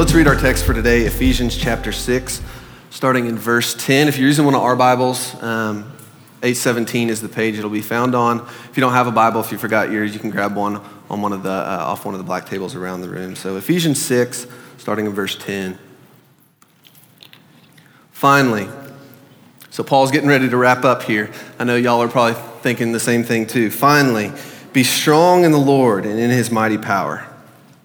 let's read our text for today, Ephesians chapter 6, starting in verse 10. If you're using one of our Bibles, um, 817 is the page it'll be found on. If you don't have a Bible, if you forgot yours, you can grab one on one of the, uh, off one of the black tables around the room. So Ephesians 6, starting in verse 10. Finally, so Paul's getting ready to wrap up here. I know y'all are probably thinking the same thing too. Finally, be strong in the Lord and in his mighty power.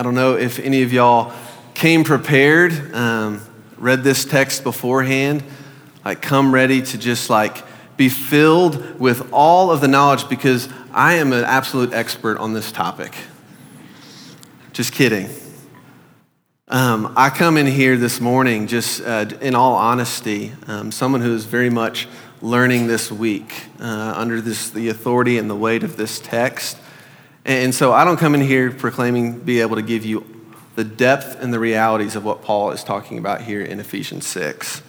I don't know if any of y'all came prepared, um, read this text beforehand, like come ready to just like be filled with all of the knowledge because I am an absolute expert on this topic. Just kidding. Um, I come in here this morning just uh, in all honesty, um, someone who is very much learning this week uh, under this, the authority and the weight of this text. And so I don't come in here proclaiming be able to give you the depth and the realities of what Paul is talking about here in Ephesians 6.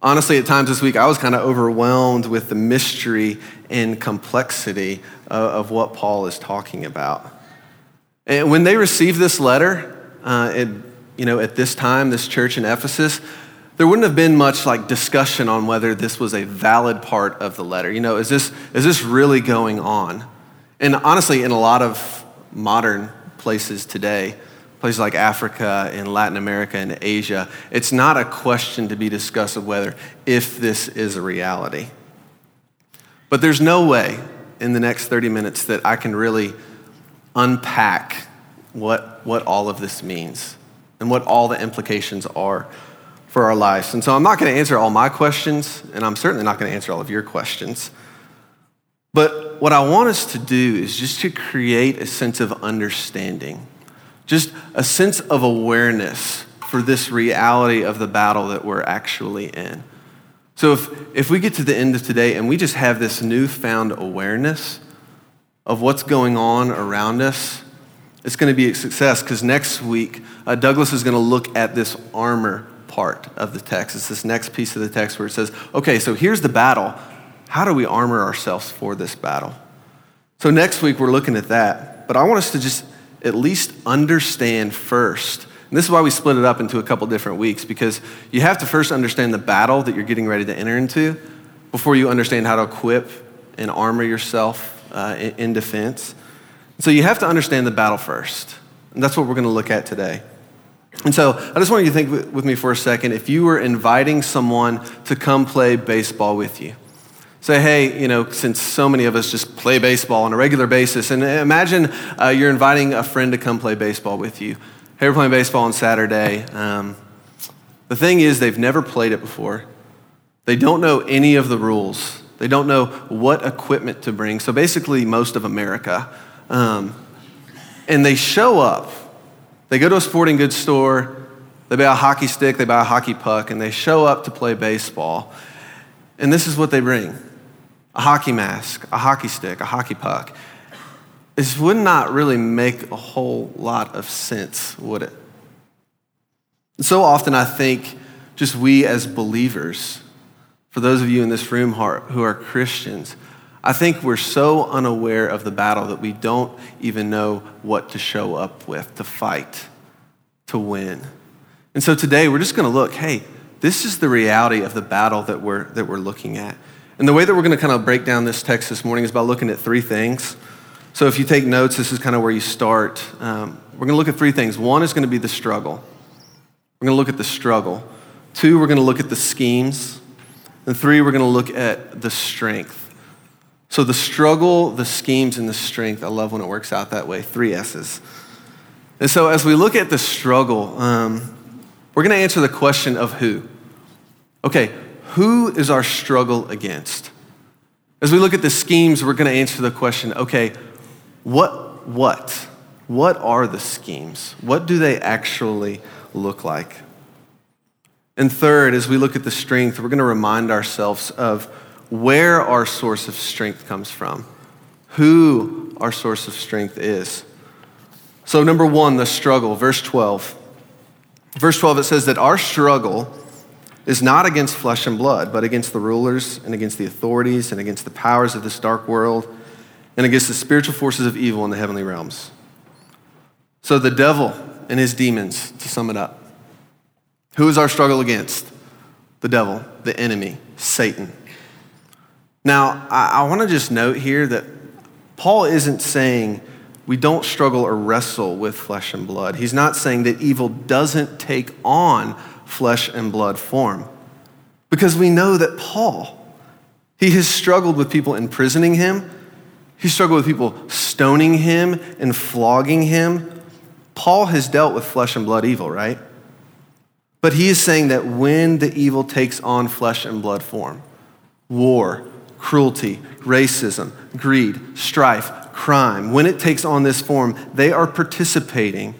Honestly, at times this week, I was kind of overwhelmed with the mystery and complexity of, what Paul is talking about. And when they received this letter, uh, it, you know, at this time, this church in Ephesus, there wouldn't have been much like discussion on whether this was a valid part of the letter. You know, is this, is this really going on? And honestly, in a lot of modern places today, places like Africa and Latin America and Asia, it's not a question to be discussed of whether if this is a reality. But there's no way in the next 30 minutes that I can really unpack what, what all of this means and what all the implications are for our lives. And so I'm not going to answer all my questions, and I'm certainly not going to answer all of your questions. But what I want us to do is just to create a sense of understanding, just a sense of awareness for this reality of the battle that we're actually in. So if, if we get to the end of today and we just have this newfound awareness of what's going on around us, it's going to be a success because next week, uh, Douglas is going to look at this armor part of the text. It's this next piece of the text where it says, okay, so here's the battle how do we armor ourselves for this battle? So next week we're looking at that, but I want us to just at least understand first. And this is why we split it up into a couple different weeks because you have to first understand the battle that you're getting ready to enter into before you understand how to equip and armor yourself uh, in, defense. So you have to understand the battle first. And that's what we're going to look at today. And so I just want you to think with me for a second if you were inviting someone to come play baseball with you say, hey, you know, since so many of us just play baseball on a regular basis, and imagine uh, you're inviting a friend to come play baseball with you. Hey, we're playing baseball on Saturday. Um, the thing is, they've never played it before. They don't know any of the rules. They don't know what equipment to bring. So basically, most of America. Um, and they show up. They go to a sporting goods store. They buy a hockey stick. They buy a hockey puck, and they show up to play baseball. And this is what they bring a hockey mask, a hockey stick, a hockey puck. This would not really make a whole lot of sense, would it? And so often I think just we as believers, for those of you in this room who are Christians, I think we're so unaware of the battle that we don't even know what to show up with, to fight, to win. And so today we're just going to look hey, this is the reality of the battle that we're, that we're looking at. And the way that we're going to kind of break down this text this morning is by looking at three things. So if you take notes, this is kind of where you start. Um, we're going to look at three things. One is going to be the struggle. We're going to look at the struggle. Two, we're going to look at the schemes. And three, we're going to look at the strength. So the struggle, the schemes, and the strength. I love when it works out that way. Three S's. And so as we look at the struggle, um, we're going to answer the question of who. Okay, who is our struggle against? As we look at the schemes, we're going to answer the question okay, what, what? What are the schemes? What do they actually look like? And third, as we look at the strength, we're going to remind ourselves of where our source of strength comes from, who our source of strength is. So, number one, the struggle, verse 12. Verse 12, it says that our struggle is not against flesh and blood, but against the rulers and against the authorities and against the powers of this dark world and against the spiritual forces of evil in the heavenly realms. So, the devil and his demons, to sum it up. Who is our struggle against? The devil, the enemy, Satan. Now, I, I want to just note here that Paul isn't saying we don't struggle or wrestle with flesh and blood. He's not saying that evil doesn't take on flesh and blood form. Because we know that Paul, he has struggled with people imprisoning him, he struggled with people stoning him and flogging him. Paul has dealt with flesh and blood evil, right? But he is saying that when the evil takes on flesh and blood form, war, cruelty, racism, greed, strife, crime, when it takes on this form, they are participating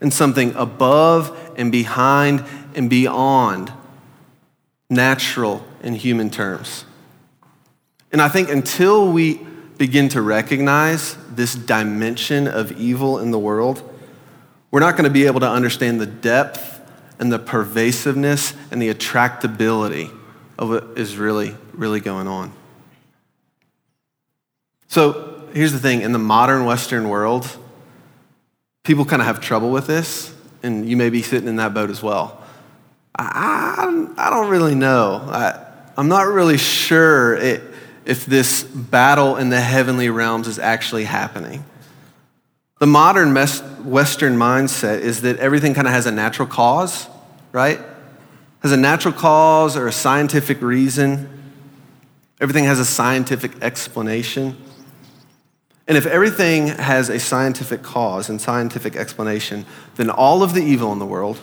in something above and behind and beyond natural and human terms. And I think until we begin to recognize this dimension of evil in the world, we're not going to be able to understand the depth and the pervasiveness and the attractability of what is really, really going on. So here's the thing in the modern Western world, people kind of have trouble with this, and you may be sitting in that boat as well. I, I don't really know. I, I'm not really sure it, if this battle in the heavenly realms is actually happening. The modern Western mindset is that everything kind of has a natural cause, right? Has a natural cause or a scientific reason. Everything has a scientific explanation. And if everything has a scientific cause and scientific explanation, then all of the evil in the world,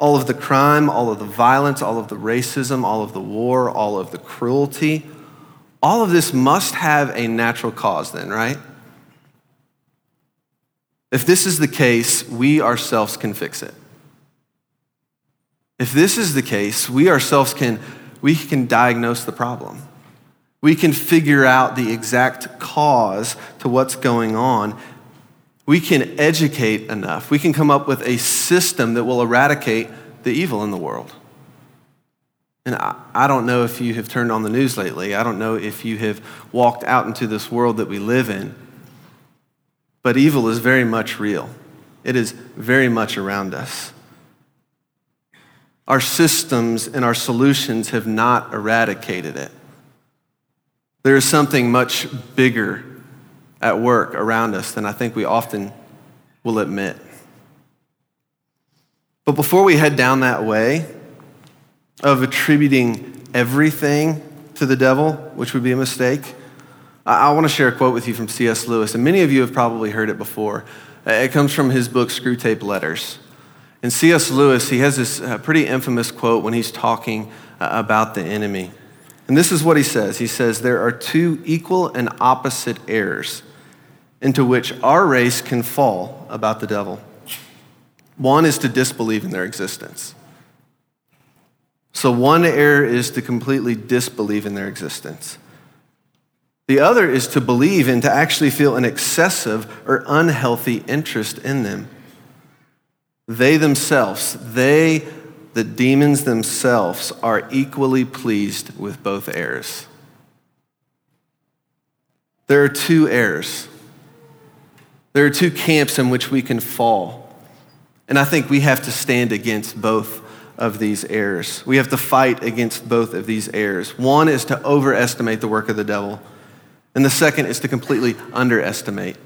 all of the crime, all of the violence, all of the racism, all of the war, all of the cruelty, all of this must have a natural cause, then, right? If this is the case, we ourselves can fix it. If this is the case, we ourselves can, we can diagnose the problem. We can figure out the exact cause to what's going on we can educate enough. We can come up with a system that will eradicate the evil in the world. And I, I, don't know if you have turned on the news lately. I don't know if you have walked out into this world that we live in. But evil is very much real, it is very much around us. Our systems and our solutions have not eradicated it. There is something much bigger at work around us than I think we often will admit. But before we head down that way of attributing everything to the devil, which would be a mistake, I, want to share a quote with you from C.S. Lewis, and many of you have probably heard it before. Uh, it comes from his book, Screwtape Letters. And C.S. Lewis, he has this uh, pretty infamous quote when he's talking uh, about the enemy. And this is what he says He says, There are two equal and opposite errors into which our race can fall about the devil. One is to disbelieve in their existence. So, one error is to completely disbelieve in their existence. The other is to believe and to actually feel an excessive or unhealthy interest in them. They themselves, they, the demons themselves, are equally pleased with both errors. There are two errors. There are two camps in which we can fall. And I think we have to stand against both of these errors. We have to fight against both of these errors. One is to overestimate the work of the devil, and the second is to completely underestimate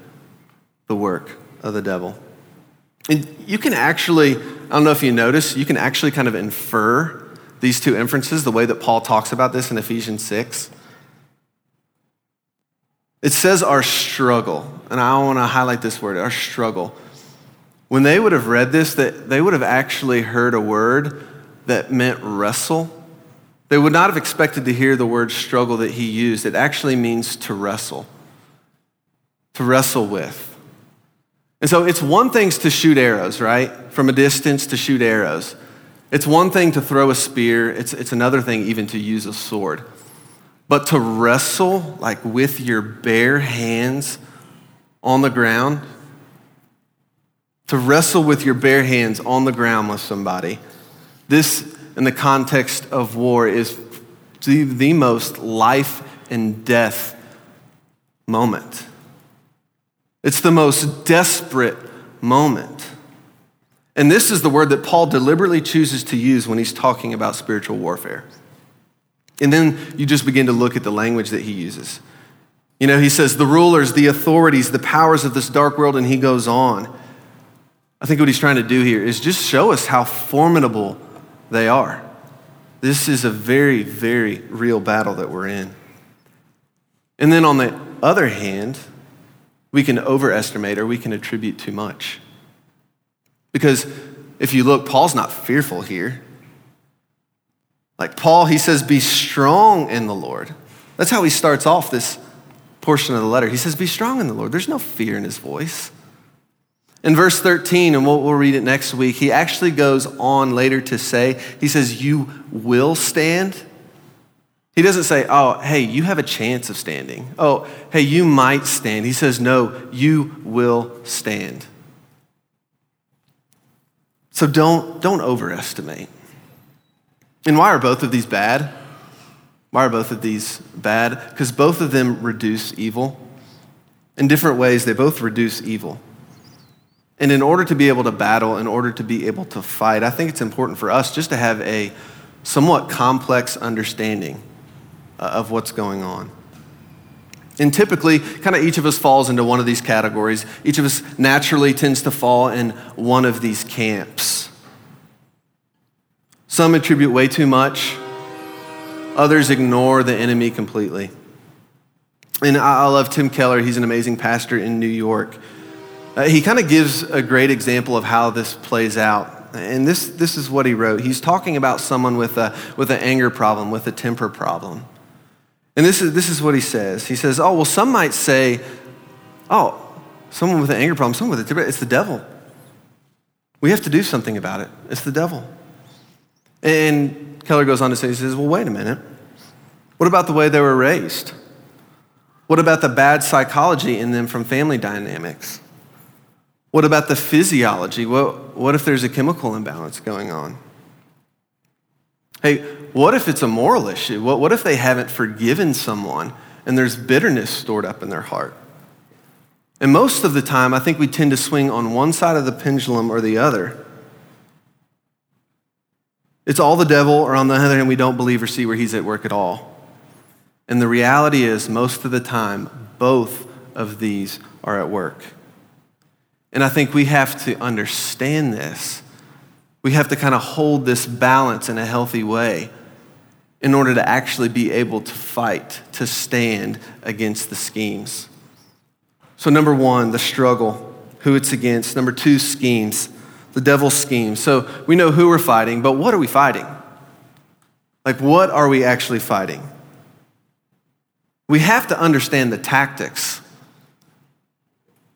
the work of the devil. And you can actually, I don't know if you notice, you can actually kind of infer these two inferences the way that Paul talks about this in Ephesians 6. It says our struggle, and I want to highlight this word, our struggle. When they would have read this, that they would have actually heard a word that meant wrestle. They would not have expected to hear the word struggle that he used. It actually means to wrestle, to wrestle with. And so it's one thing to shoot arrows, right? From a distance to shoot arrows. It's one thing to throw a spear, it's, it's another thing even to use a sword. But to wrestle like with your bare hands on the ground, to wrestle with your bare hands on the ground with somebody, this, in the context of war, is the, the most life and death moment. It's the most desperate moment. And this is the word that Paul deliberately chooses to use when he's talking about spiritual warfare. And then you just begin to look at the language that he uses. You know, he says, the rulers, the authorities, the powers of this dark world, and he goes on. I think what he's trying to do here is just show us how formidable they are. This is a very, very real battle that we're in. And then on the other hand, we can overestimate or we can attribute too much. Because if you look, Paul's not fearful here. Like Paul, he says, be strong in the Lord. That's how he starts off this portion of the letter. He says, be strong in the Lord. There's no fear in his voice. In verse 13, and we'll, we'll read it next week, he actually goes on later to say, he says, You will stand. He doesn't say, Oh, hey, you have a chance of standing. Oh, hey, you might stand. He says, No, you will stand. So don't, don't overestimate. And why are both of these bad? Why are both of these bad? Because both of them reduce evil. In different ways, they both reduce evil. And in order to be able to battle, in order to be able to fight, I think it's important for us just to have a somewhat complex understanding uh, of what's going on. And typically, kind of each of us falls into one of these categories. Each of us naturally tends to fall in one of these camps. Some attribute way too much, others ignore the enemy completely. And I love Tim Keller, he's an amazing pastor in New York. Uh, he kind of gives a great example of how this plays out. And this, this is what he wrote. He's talking about someone with, a, with an anger problem, with a temper problem. And this is, this is what he says. He says, Oh, well, some might say, Oh, someone with an anger problem, someone with a temper, it's the devil. We have to do something about it. It's the devil. And Keller goes on to say, He says, Well, wait a minute. What about the way they were raised? What about the bad psychology in them from family dynamics? What about the physiology? What, what if there's a chemical imbalance going on? Hey, what if it's a moral issue? What, what if they haven't forgiven someone and there's bitterness stored up in their heart? And most of the time, I think we tend to swing on one side of the pendulum or the other. It's all the devil, or on the other hand, we don't believe or see where he's at work at all. And the reality is, most of the time, both of these are at work. And I think we have to understand this we have to kind of hold this balance in a healthy way in order to actually be able to fight, to stand against the schemes. So, number one, the struggle, who it's against. Number two, schemes, the devil's schemes. So, we know who we're fighting, but what are we fighting? Like, what are we actually fighting? We have to understand the tactics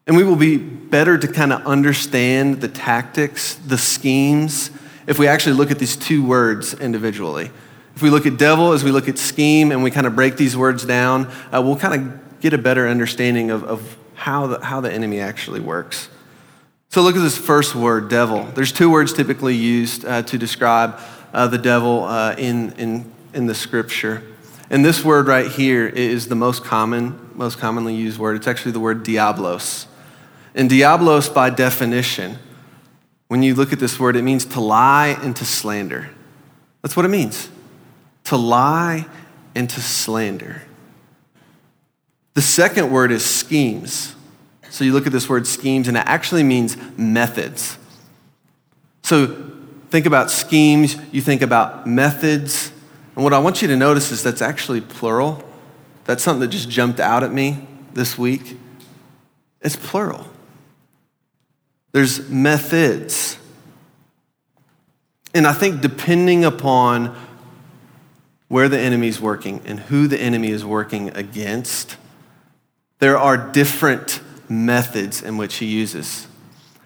and we will be better to kind of understand the tactics, the schemes, if we actually look at these two words individually. If we look at devil as we look at scheme and we kind of break these words down, uh, we'll kind of get a better understanding of, of how, the, how the enemy actually works. So look at this first word, devil. There's two words typically used uh, to describe uh, the devil uh, in, in, in the scripture. And this word right here is the most common, most commonly used word. It's actually the word diabolos. And diabolos, by definition, when you look at this word, it means to lie and to slander. That's what it means to lie and to slander. The second word is schemes. So you look at this word schemes, and it actually means methods. So think about schemes, you think about methods. And what I want you to notice is that's actually plural. That's something that just jumped out at me this week. It's plural. There's methods. And I think depending upon where the enemy is working and who the enemy is working against, there are different methods in which he uses.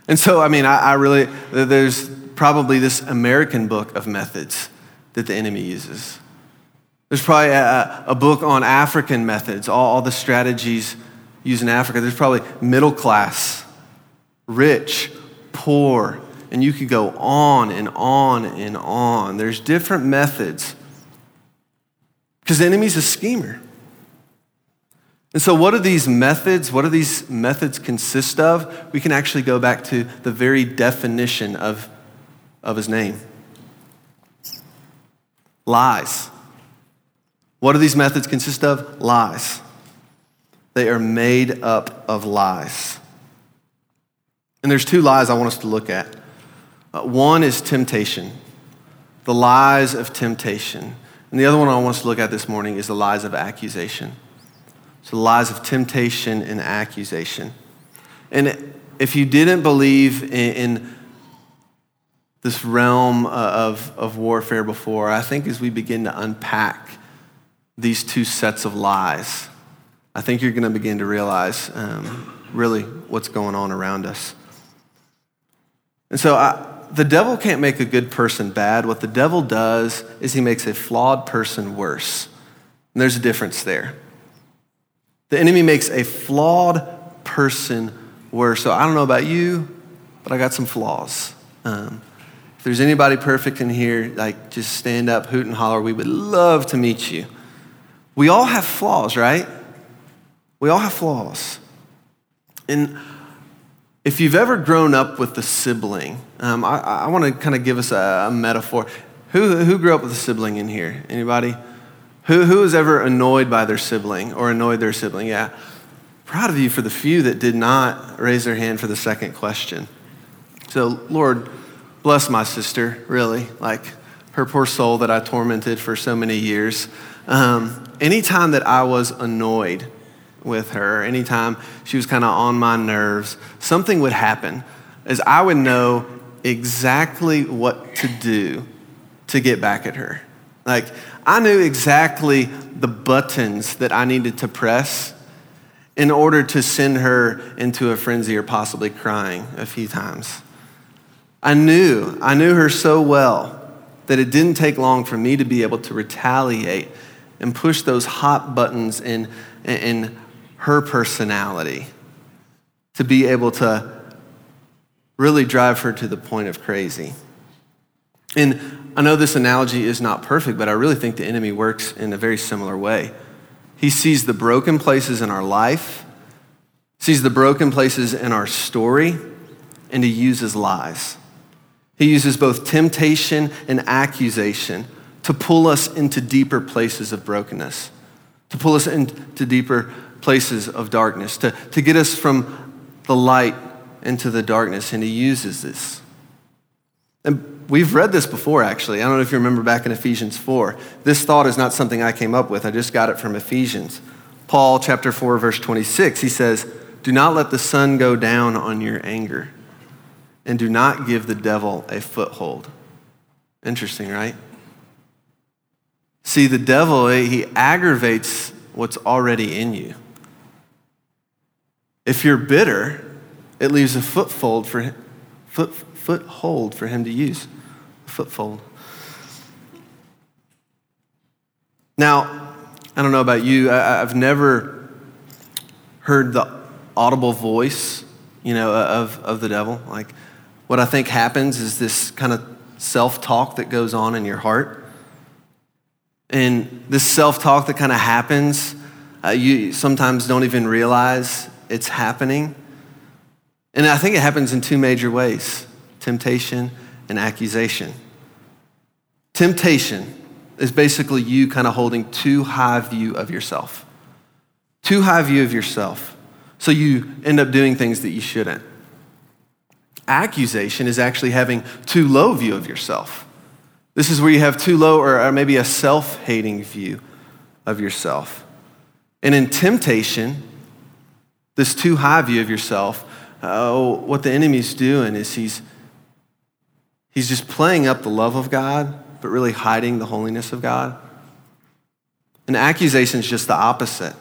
And so, I mean, I, I really, there's probably this American book of methods that the enemy uses. There's probably a, a book on African methods, all, all the strategies used in Africa. There's probably middle class, rich, poor, and you could go on and on and on. There's different methods because the enemy's a schemer. And so, what do these methods, what do these methods consist of? We can actually go back to the very definition of, of his name lies. What do these methods consist of? Lies. They are made up of lies. And there's two lies I want us to look at. Uh, one is temptation, the lies of temptation. And the other one I want us to look at this morning is the lies of accusation. So, the lies of temptation and accusation. And if you didn't believe in, in this realm of, of warfare before, I think as we begin to unpack these two sets of lies, I think you're going to begin to realize um, really what's going on around us. And so I, the devil can't make a good person bad. What the devil does is he makes a flawed person worse. And there's a difference there. The enemy makes a flawed person worse. So I don't know about you, but I got some flaws. Um, if there's anybody perfect in here, like just stand up, hoot and holler. We would love to meet you. We all have flaws, right? We all have flaws. And if you've ever grown up with a sibling, um, I, I want to kind of give us a, a, metaphor. Who, who grew up with a sibling in here? Anybody? Who, who was ever annoyed by their sibling or annoyed their sibling? Yeah. Proud of you for the few that did not raise their hand for the second question. So, Lord, bless my sister, really. Like her poor soul that I tormented for so many years. Um, anytime that I was annoyed, with her, anytime she was kind of on my nerves, something would happen as I would know exactly what to do to get back at her. Like, I knew exactly the buttons that I needed to press in order to send her into a frenzy or possibly crying a few times. I knew, I knew her so well that it didn't take long for me to be able to retaliate and push those hot buttons in, in her personality to be able to really drive her to the point of crazy. And I know this analogy is not perfect, but I really think the enemy works in a very similar way. He sees the broken places in our life, sees the broken places in our story, and he uses lies. He uses both temptation and accusation to pull us into deeper places of brokenness, to pull us into deeper places of darkness, to, to get us from the light into the darkness. And he uses this. And we've read this before, actually. I don't know if you remember back in Ephesians 4. This thought is not something I came up with, I just got it from Ephesians. Paul, chapter 4, verse 26, he says, Do not let the sun go down on your anger, and do not give the devil a foothold. Interesting, right? See, the devil, eh, he aggravates what's already in you. If you're bitter, it leaves a foothold for foot, foothold for him to use. A footfold. Now, I don't know about you. I, have never heard the audible voice, you know, of, of the devil. Like, what I think happens is this kind of self-talk that goes on in your heart. And this self-talk that kind of happens, uh, you sometimes don't even realize it's happening. And I think it happens in two major ways temptation and accusation. Temptation is basically you kind of holding too high view of yourself. Too high view of yourself. So you end up doing things that you shouldn't. Accusation is actually having too low view of yourself. This is where you have too low or maybe a self-hating view of yourself. And in temptation, this too high view of yourself, oh, what the enemy's doing is he's, he's just playing up the love of God, but really hiding the holiness of God. And accusation is just the opposite.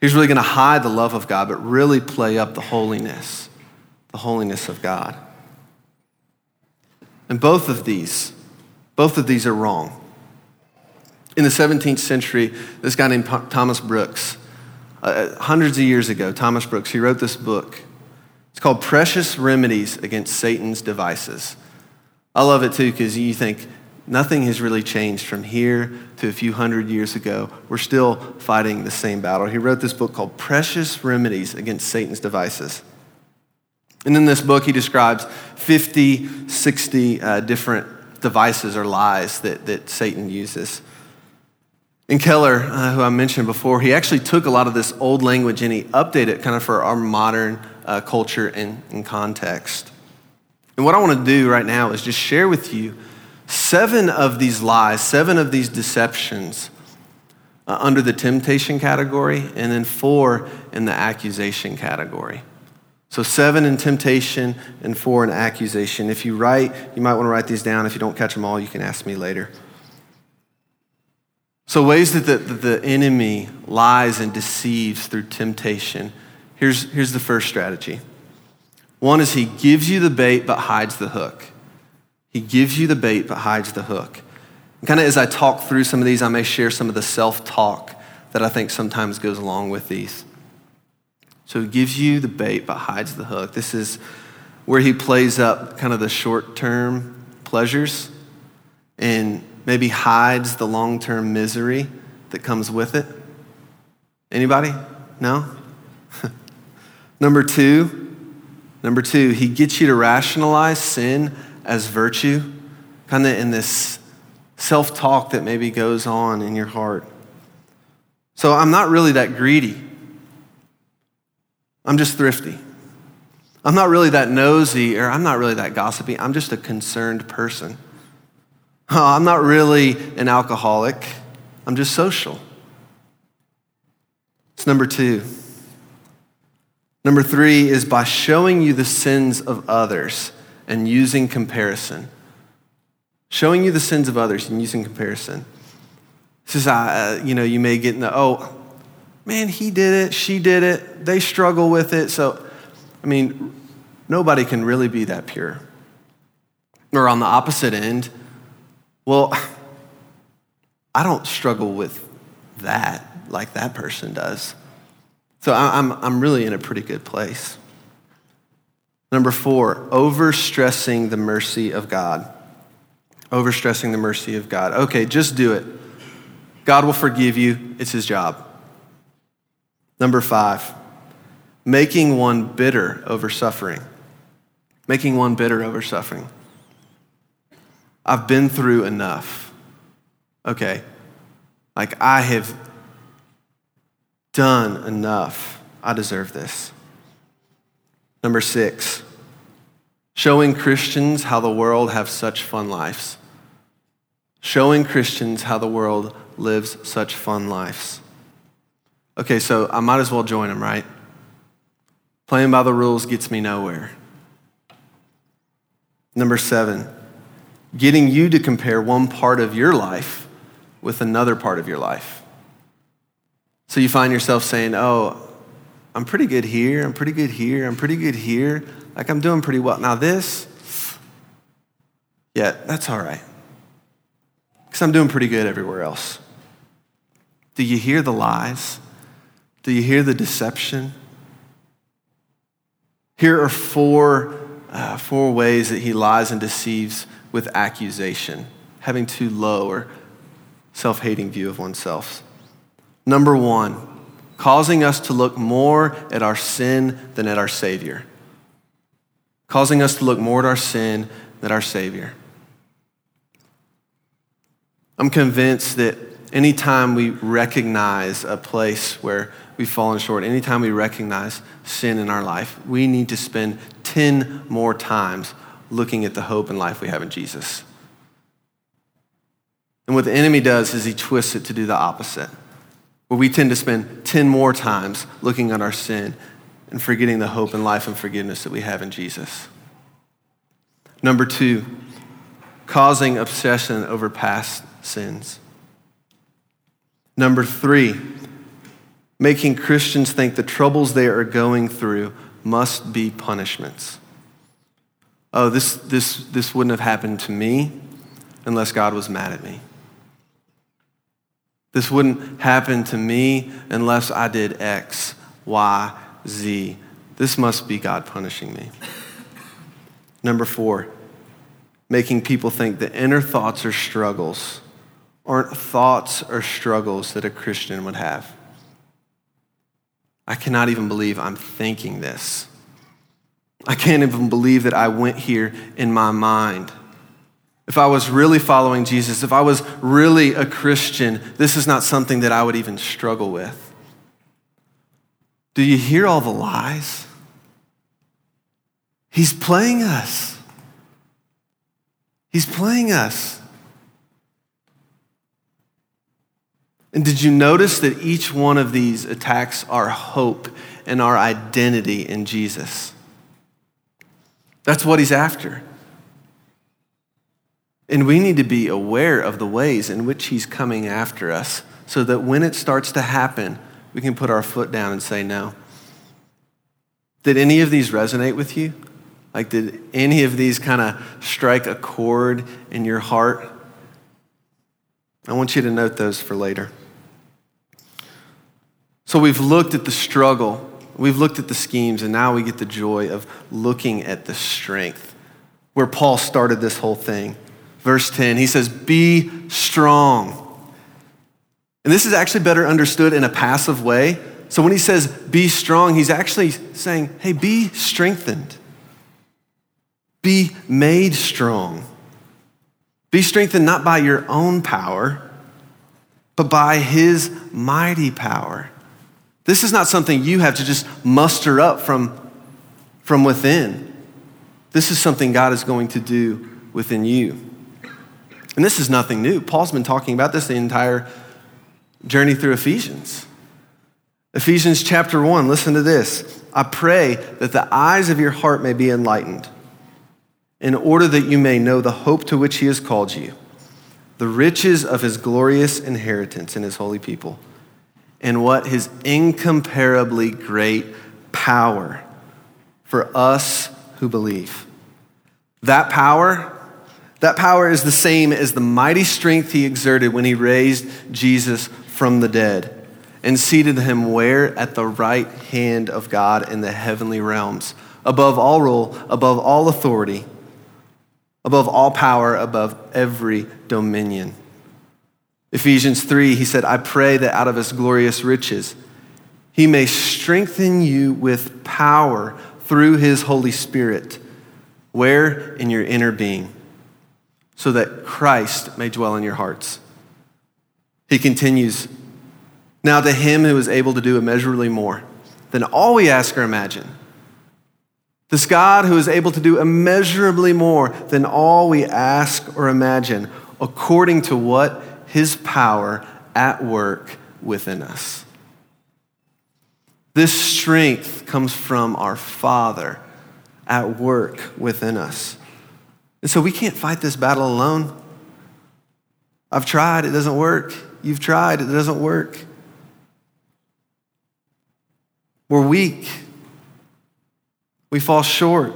He's really going to hide the love of God, but really play up the holiness, the holiness of God. And both of these, both of these are wrong. In the 17th century, this guy named Thomas Brooks, uh, hundreds of years ago, Thomas Brooks, he wrote this book. It's called Precious Remedies Against Satan's Devices. I love it too because you think nothing has really changed from here to a few hundred years ago. We're still fighting the same battle. He wrote this book called Precious Remedies Against Satan's Devices. And in this book, he describes 50, 60 uh, different devices or lies that, that Satan uses. And Keller, uh, who I mentioned before, he actually took a lot of this old language and he updated it kind of for our modern uh, culture and, and context. And what I want to do right now is just share with you seven of these lies, seven of these deceptions uh, under the temptation category, and then four in the accusation category. So, seven in temptation and four in accusation. If you write, you might want to write these down. If you don't catch them all, you can ask me later. So, ways that the, the enemy lies and deceives through temptation. Here's, here's the first strategy one is he gives you the bait but hides the hook. He gives you the bait but hides the hook. And kind of as I talk through some of these, I may share some of the self talk that I think sometimes goes along with these. So he gives you the bait but hides the hook. This is where he plays up kind of the short term pleasures and maybe hides the long term misery that comes with it? Anybody? No? number two, number two, he gets you to rationalize sin as virtue, kind of in this self talk that maybe goes on in your heart. So I'm not really that greedy. I'm just thrifty. I'm not really that nosy, or I'm not really that gossipy. I'm just a concerned person. I'm not really an alcoholic, I'm just social. It's number two. Number three is by showing you the sins of others and using comparison. Showing you the sins of others and using comparison. This is, uh, you know, you may get in the, oh, man, he did it, she did it, they struggle with it. So, I mean, nobody can really be that pure. Or on the opposite end, well, I don't struggle with that like that person does. So I'm, I'm really in a pretty good place. Number four, overstressing the mercy of God. Overstressing the mercy of God. Okay, just do it. God will forgive you, it's his job. Number five, making one bitter over suffering. Making one bitter over suffering. I've been through enough. Okay. Like, I have done enough. I deserve this. Number six, showing Christians how the world have such fun lives. Showing Christians how the world lives such fun lives. Okay, so I might as well join them, right? Playing by the rules gets me nowhere. Number seven, getting you to compare one part of your life with another part of your life. So you find yourself saying, Oh, I'm pretty good here, I'm pretty good here, I'm pretty good here. Like I'm doing pretty well. Now, this, yeah, that's all right. Because I'm doing pretty good everywhere else. Do you hear the lies? Do you hear the deception? Here are four, uh, four ways that he lies and deceives with accusation, having too low or self hating view of oneself. Number one, causing us to look more at our sin than at our Savior. Causing us to look more at our sin than our Savior. I'm convinced that anytime we recognize a place where we've fallen short, anytime we recognize sin in our life, we need to spend 10 more times looking at the hope and life we have in Jesus. And what the enemy does is he twists it to do the opposite, where we tend to spend 10 more times looking at our sin and forgetting the hope and life and forgiveness that we have in Jesus. Number two, causing obsession over past sins. Number three, making Christians think the troubles they are going through must be punishments oh, this, this, this wouldn't have happened to me unless God was mad at me. This wouldn't happen to me unless I did X, Y, Z. This must be God punishing me. Number four, making people think the inner thoughts or struggles aren't thoughts or struggles that a Christian would have. I cannot even believe I'm thinking this. I can't even believe that I went here in my mind. If I was really following Jesus, if I was really a Christian, this is not something that I would even struggle with. Do you hear all the lies? He's playing us. He's playing us. And did you notice that each one of these attacks our hope and our identity in Jesus? That's what he's after. And we need to be aware of the ways in which he's coming after us so that when it starts to happen, we can put our foot down and say no. Did any of these resonate with you? Like, did any of these kind of strike a chord in your heart? I want you to note those for later. So, we've looked at the struggle, we've looked at the schemes, and now we get the joy of looking at the strength where Paul started this whole thing. Verse 10, he says, Be strong. And this is actually better understood in a passive way. So, when he says be strong, he's actually saying, Hey, be strengthened. Be made strong. Be strengthened not by your own power, but by his mighty power. This is not something you have to just muster up from, from within. This is something God is going to do within you. And this is nothing new. Paul's been talking about this the entire journey through Ephesians. Ephesians chapter 1, listen to this. I pray that the eyes of your heart may be enlightened in order that you may know the hope to which he has called you, the riches of his glorious inheritance in his holy people, and what his incomparably great power for us who believe. That power, that power is the same as the mighty strength he exerted when he raised Jesus from the dead and seated him where? At the right hand of God in the heavenly realms, above all rule, above all authority above all power, above every dominion. Ephesians 3, he said, I pray that out of his glorious riches, he may strengthen you with power through his Holy Spirit. Where? In your inner being, so that Christ may dwell in your hearts. He continues, Now to him who is able to do immeasurably more than all we ask or imagine this God who is able to do immeasurably more than all we ask or imagine, according to what? His power at work within us. This strength comes from our Father at work within us. And so we can't fight this battle alone. I've tried, it doesn't work. You've tried, it doesn't work. We're weak. We fall short.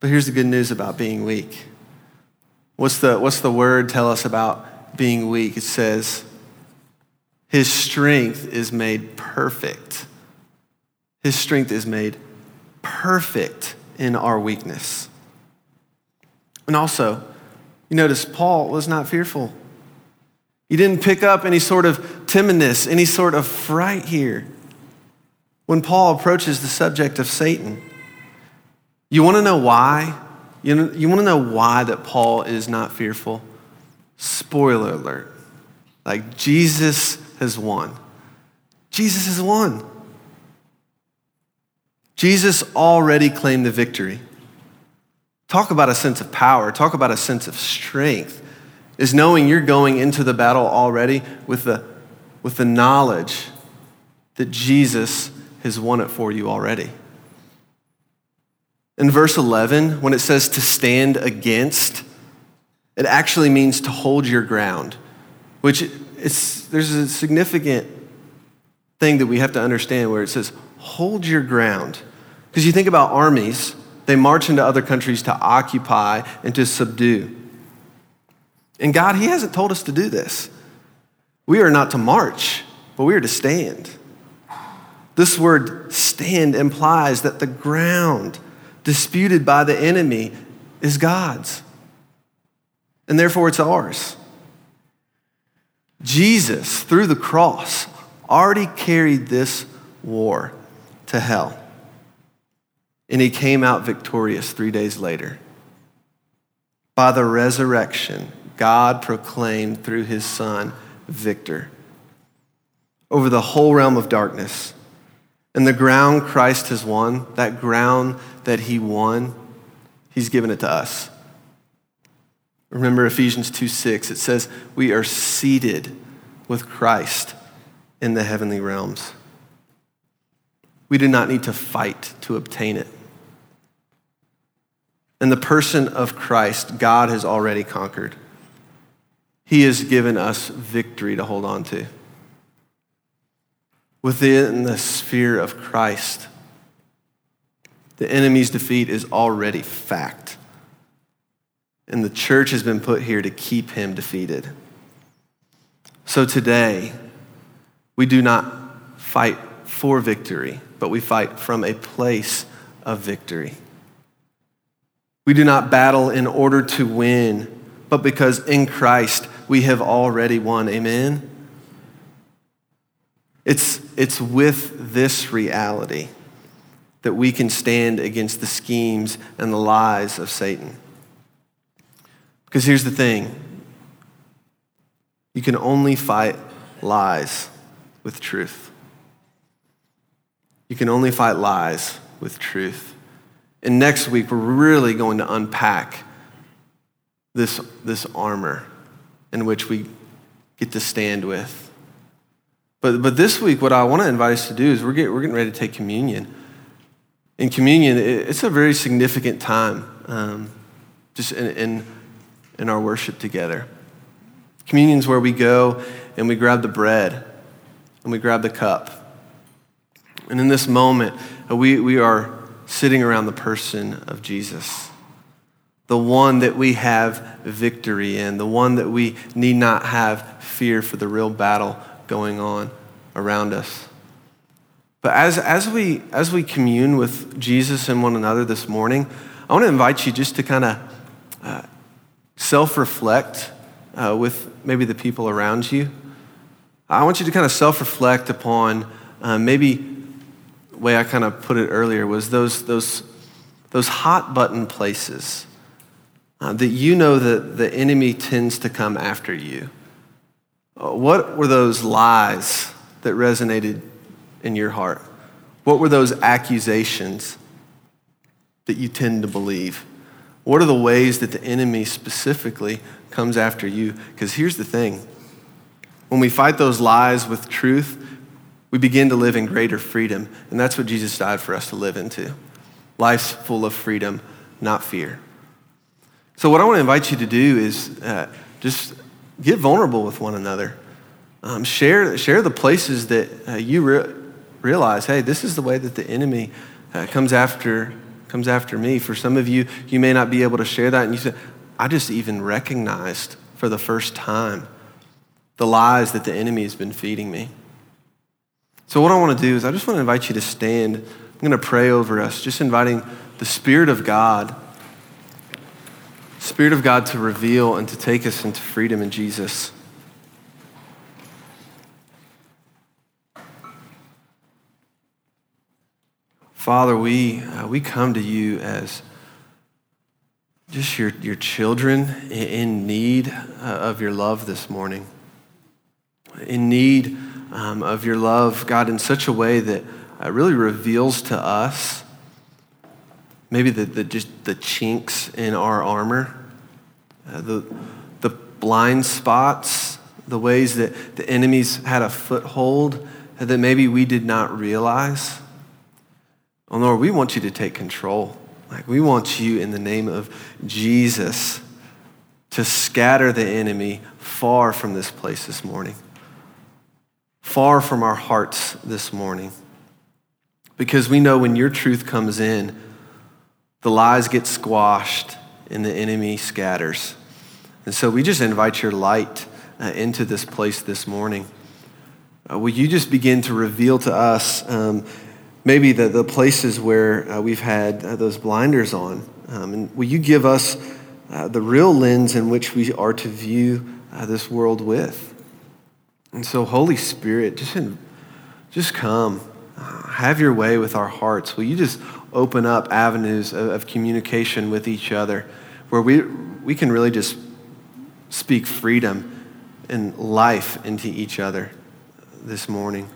But here's the good news about being weak. What's the, what's the word tell us about being weak? It says, His strength is made perfect. His strength is made perfect in our weakness. And also, you notice Paul was not fearful. He didn't pick up any sort of timidness, any sort of fright here when Paul approaches the subject of Satan. You want to know why? You, know, you want to know why that Paul is not fearful? Spoiler alert. Like Jesus has won. Jesus has won. Jesus already claimed the victory. Talk about a sense of power, talk about a sense of strength, is knowing you're going into the battle already with the, with the knowledge that Jesus has won it for you already. In verse 11, when it says to stand against, it actually means to hold your ground, which it's, there's a significant thing that we have to understand where it says hold your ground. Because you think about armies, they march into other countries to occupy and to subdue. And God, He hasn't told us to do this. We are not to march, but we are to stand. This word stand implies that the ground disputed by the enemy is God's, and therefore it's ours. Jesus, through the cross, already carried this war to hell. And he came out victorious three days later. By the resurrection, God proclaimed through his Son, victor over the whole realm of darkness. And the ground Christ has won, that ground that he won, he's given it to us. Remember Ephesians 2 6, it says, We are seated with Christ in the heavenly realms. We do not need to fight to obtain it. In the person of Christ, God has already conquered. He has given us victory to hold on to. Within the sphere of Christ, the enemy's defeat is already fact. And the church has been put here to keep him defeated. So today, we do not fight for victory, but we fight from a place of victory. We do not battle in order to win, but because in Christ we have already won. Amen? It's, it's with this reality that we can stand against the schemes and the lies of Satan. Because here's the thing you can only fight lies with truth. You can only fight lies with truth. And next week, we're really going to unpack this, this armor in which we get to stand with. But, but this week, what I want to invite us to do is we're, get, we're getting ready to take communion. In communion, it's a very significant time um, just in, in, in our worship together. Communion is where we go and we grab the bread and we grab the cup. And in this moment, we, we are sitting around the person of Jesus the one that we have victory in, the one that we need not have fear for the real battle going on around us. But as, as, we, as we commune with Jesus and one another this morning, I want to invite you just to kind of uh, self reflect uh, with maybe the people around you. I want you to kind of self reflect upon uh, maybe way I kind of put it earlier was those, those, those hot button places uh, that you know that the enemy tends to come after you. Uh, what were those lies that resonated in your heart? What were those accusations that you tend to believe? What are the ways that the enemy specifically comes after you? Because here's the thing when we fight those lies with truth, we begin to live in greater freedom. And that's what Jesus died for us to live into. Life's full of freedom, not fear. So, what I want to invite you to do is uh, just get vulnerable with one another. Um, share, share the places that uh, you re- realize, hey, this is the way that the enemy uh, comes after comes after me. For some of you, you may not be able to share that, and you say, I just even recognized for the first time the lies that the enemy has been feeding me. So, what I want to do is, I just want to invite you to stand. I'm going to pray over us, just inviting the Spirit of God Spirit of God to reveal and to take us into freedom in Jesus. Father, we, uh, we come to you as just your, your children in need uh, of your love this morning. In need um, of your love, God, in such a way that uh, really reveals to us maybe the, the, just the chinks in our armor, uh, the, the blind spots, the ways that the enemies had a foothold that maybe we did not realize. Oh, Lord, we want you to take control. Like, we want you in the name of Jesus to scatter the enemy far from this place this morning, far from our hearts this morning. Because we know when your truth comes in, the lies get squashed and the enemy scatters. And so we just invite your light uh, into this place this morning. Uh, will you just begin to reveal to us um, maybe the, the places where uh, we've had uh, those blinders on? Um, and will you give us uh, the real lens in which we are to view uh, this world with? And so, Holy Spirit, just, in, just come. have your way with our hearts. Will you just open up avenues of, of communication with each other where we, we can really just speak freedom and life into each other this morning.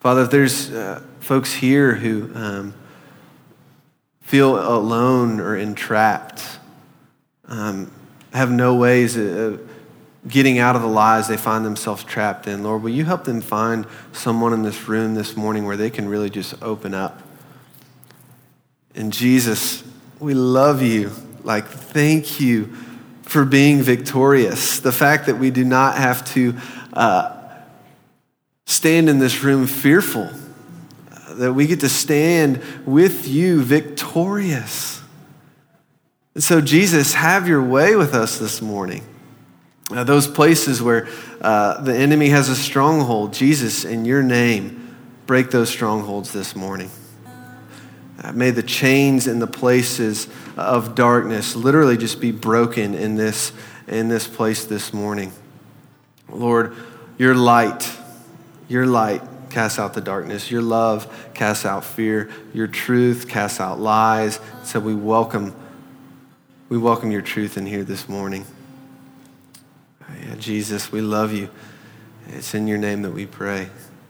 Father, if there's uh, folks here who um, feel alone or entrapped, um, have no ways of getting out of the lies they find themselves trapped in, Lord, will you help them find someone in this room this morning where they can really just open up? And Jesus, we love you. Like, thank you for being victorious. The fact that we do not have to uh, stand in this room fearful, that we get to stand with you victorious. And so, Jesus, have your way with us this morning. Uh, those places where uh, the enemy has a stronghold, Jesus, in your name, break those strongholds this morning. Uh, may the chains and the places of darkness literally just be broken in this, in this place this morning. Lord, your light, your light casts out the darkness. Your love casts out fear. Your truth casts out lies. So we welcome, we welcome your truth in here this morning. Yeah, Jesus, we love you. It's in your name that we pray.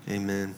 Amen.